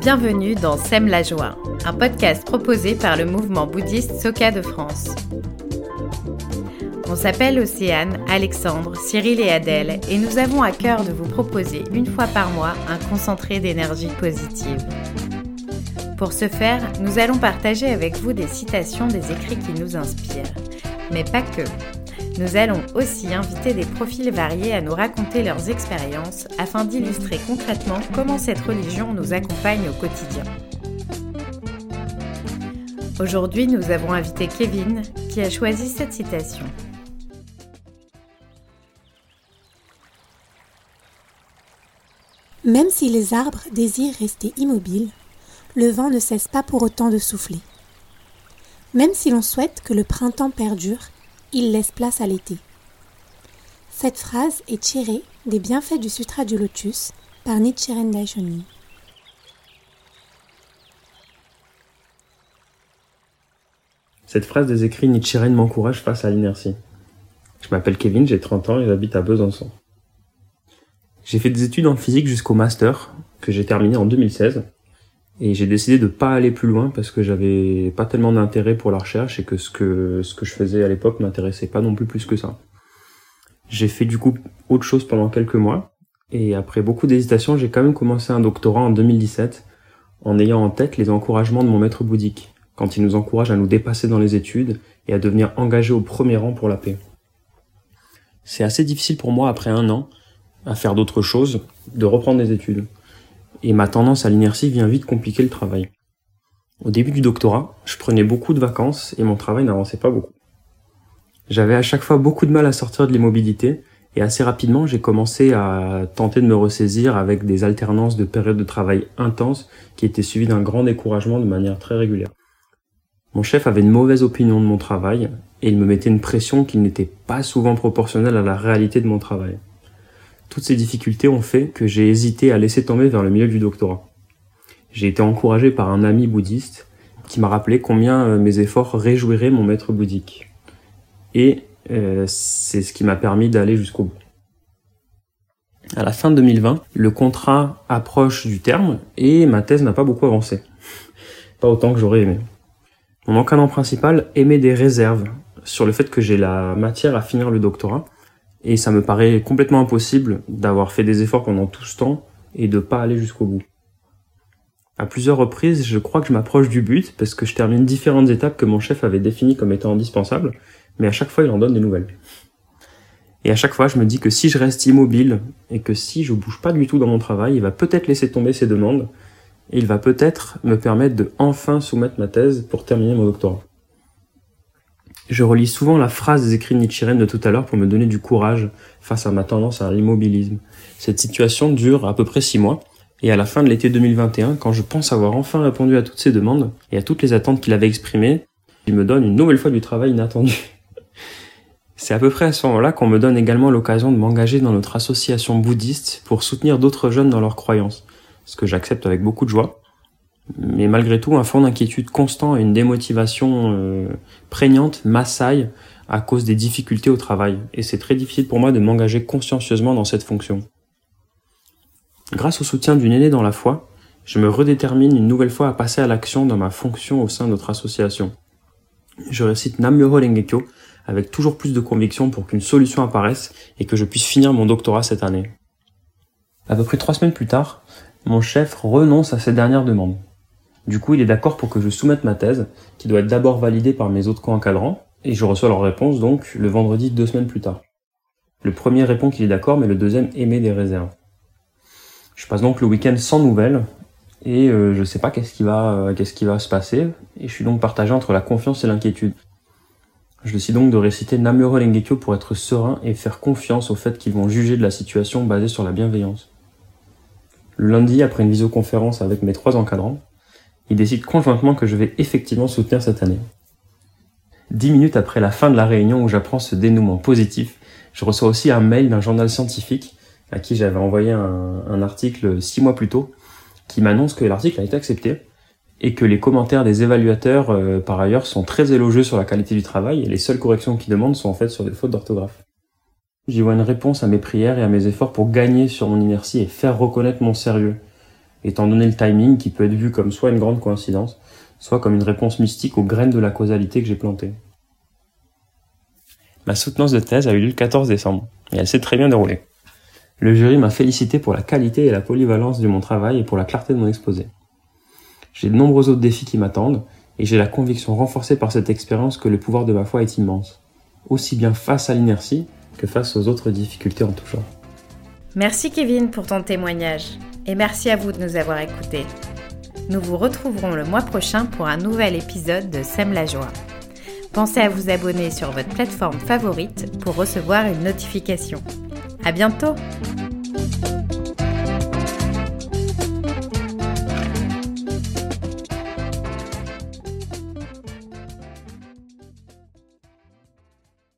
Bienvenue dans Sème la joie, un podcast proposé par le mouvement bouddhiste Soka de France. On s'appelle Océane, Alexandre, Cyril et Adèle et nous avons à cœur de vous proposer une fois par mois un concentré d'énergie positive. Pour ce faire, nous allons partager avec vous des citations des écrits qui nous inspirent. Mais pas que. Nous allons aussi inviter des profils variés à nous raconter leurs expériences afin d'illustrer concrètement comment cette religion nous accompagne au quotidien. Aujourd'hui, nous avons invité Kevin qui a choisi cette citation. Même si les arbres désirent rester immobiles, le vent ne cesse pas pour autant de souffler. Même si l'on souhaite que le printemps perdure, il laisse place à l'été. Cette phrase est tirée des bienfaits du Sutra du Lotus par Nichiren Daishonin. Cette phrase des écrits Nichiren m'encourage face à l'inertie. Je m'appelle Kevin, j'ai 30 ans et j'habite à Besançon. J'ai fait des études en physique jusqu'au master, que j'ai terminé en 2016, et j'ai décidé de pas aller plus loin parce que j'avais pas tellement d'intérêt pour la recherche et que ce que ce que je faisais à l'époque m'intéressait pas non plus plus que ça. J'ai fait du coup autre chose pendant quelques mois et après beaucoup d'hésitations, j'ai quand même commencé un doctorat en 2017 en ayant en tête les encouragements de mon maître bouddhique quand il nous encourage à nous dépasser dans les études et à devenir engagés au premier rang pour la paix. C'est assez difficile pour moi après un an à faire d'autres choses de reprendre des études et ma tendance à l'inertie vient vite compliquer le travail. Au début du doctorat, je prenais beaucoup de vacances et mon travail n'avançait pas beaucoup. J'avais à chaque fois beaucoup de mal à sortir de l'immobilité et assez rapidement j'ai commencé à tenter de me ressaisir avec des alternances de périodes de travail intenses qui étaient suivies d'un grand découragement de manière très régulière. Mon chef avait une mauvaise opinion de mon travail et il me mettait une pression qui n'était pas souvent proportionnelle à la réalité de mon travail. Toutes ces difficultés ont fait que j'ai hésité à laisser tomber vers le milieu du doctorat. J'ai été encouragé par un ami bouddhiste qui m'a rappelé combien euh, mes efforts réjouiraient mon maître bouddhique. Et euh, c'est ce qui m'a permis d'aller jusqu'au bout. À la fin de 2020, le contrat approche du terme et ma thèse n'a pas beaucoup avancé. Pas autant que j'aurais aimé. Mon encadrant principal émet des réserves sur le fait que j'ai la matière à finir le doctorat et ça me paraît complètement impossible d'avoir fait des efforts pendant tout ce temps et de pas aller jusqu'au bout. À plusieurs reprises, je crois que je m'approche du but parce que je termine différentes étapes que mon chef avait définies comme étant indispensables, mais à chaque fois il en donne des nouvelles. Et à chaque fois, je me dis que si je reste immobile et que si je bouge pas du tout dans mon travail, il va peut-être laisser tomber ses demandes et il va peut-être me permettre de enfin soumettre ma thèse pour terminer mon doctorat. Je relis souvent la phrase des écrits de Nichiren de tout à l'heure pour me donner du courage face à ma tendance à l'immobilisme. Cette situation dure à peu près six mois, et à la fin de l'été 2021, quand je pense avoir enfin répondu à toutes ces demandes et à toutes les attentes qu'il avait exprimées, il me donne une nouvelle fois du travail inattendu. C'est à peu près à ce moment-là qu'on me donne également l'occasion de m'engager dans notre association bouddhiste pour soutenir d'autres jeunes dans leurs croyances, ce que j'accepte avec beaucoup de joie mais malgré tout un fond d'inquiétude constant et une démotivation euh, prégnante m'assaille à cause des difficultés au travail, et c'est très difficile pour moi de m'engager consciencieusement dans cette fonction. Grâce au soutien d'une aînée dans la foi, je me redétermine une nouvelle fois à passer à l'action dans ma fonction au sein de notre association. Je récite Nam-myoho Rengekyo avec toujours plus de conviction pour qu'une solution apparaisse et que je puisse finir mon doctorat cette année. À peu près trois semaines plus tard, mon chef renonce à ses dernières demandes. Du coup, il est d'accord pour que je soumette ma thèse, qui doit être d'abord validée par mes autres co-encadrants, et je reçois leur réponse donc le vendredi deux semaines plus tard. Le premier répond qu'il est d'accord, mais le deuxième émet des réserves. Je passe donc le week-end sans nouvelles, et euh, je sais pas qu'est-ce qui va, euh, qu'est-ce qui va se passer, et je suis donc partagé entre la confiance et l'inquiétude. Je décide donc de réciter Namuro Rengekyo pour être serein et faire confiance au fait qu'ils vont juger de la situation basée sur la bienveillance. Le lundi, après une visioconférence avec mes trois encadrants, ils décident conjointement que je vais effectivement soutenir cette année. Dix minutes après la fin de la réunion où j'apprends ce dénouement positif, je reçois aussi un mail d'un journal scientifique à qui j'avais envoyé un, article six mois plus tôt, qui m'annonce que l'article a été accepté et que les commentaires des évaluateurs, euh, par ailleurs, sont très élogieux sur la qualité du travail et les seules corrections qu'ils demandent sont en fait sur des fautes d'orthographe. J'y vois une réponse à mes prières et à mes efforts pour gagner sur mon inertie et faire reconnaître mon sérieux, étant donné le timing qui peut être vu comme soit une grande coïncidence, soit comme une réponse mystique aux graines de la causalité que j'ai plantées. Ma soutenance de thèse a eu lieu le 14 décembre, et elle s'est très bien déroulée. Le jury m'a félicité pour la qualité et la polyvalence de mon travail et pour la clarté de mon exposé. J'ai de nombreux autres défis qui m'attendent, et j'ai la conviction renforcée par cette expérience que le pouvoir de ma foi est immense, aussi bien face à l'inertie que face aux autres difficultés en tout genre. Merci Kevin pour ton témoignage, et merci à vous de nous avoir écoutés. Nous vous retrouverons le mois prochain pour un nouvel épisode de Sème la joie. Pensez à vous abonner sur votre plateforme favorite pour recevoir une notification. À bientôt!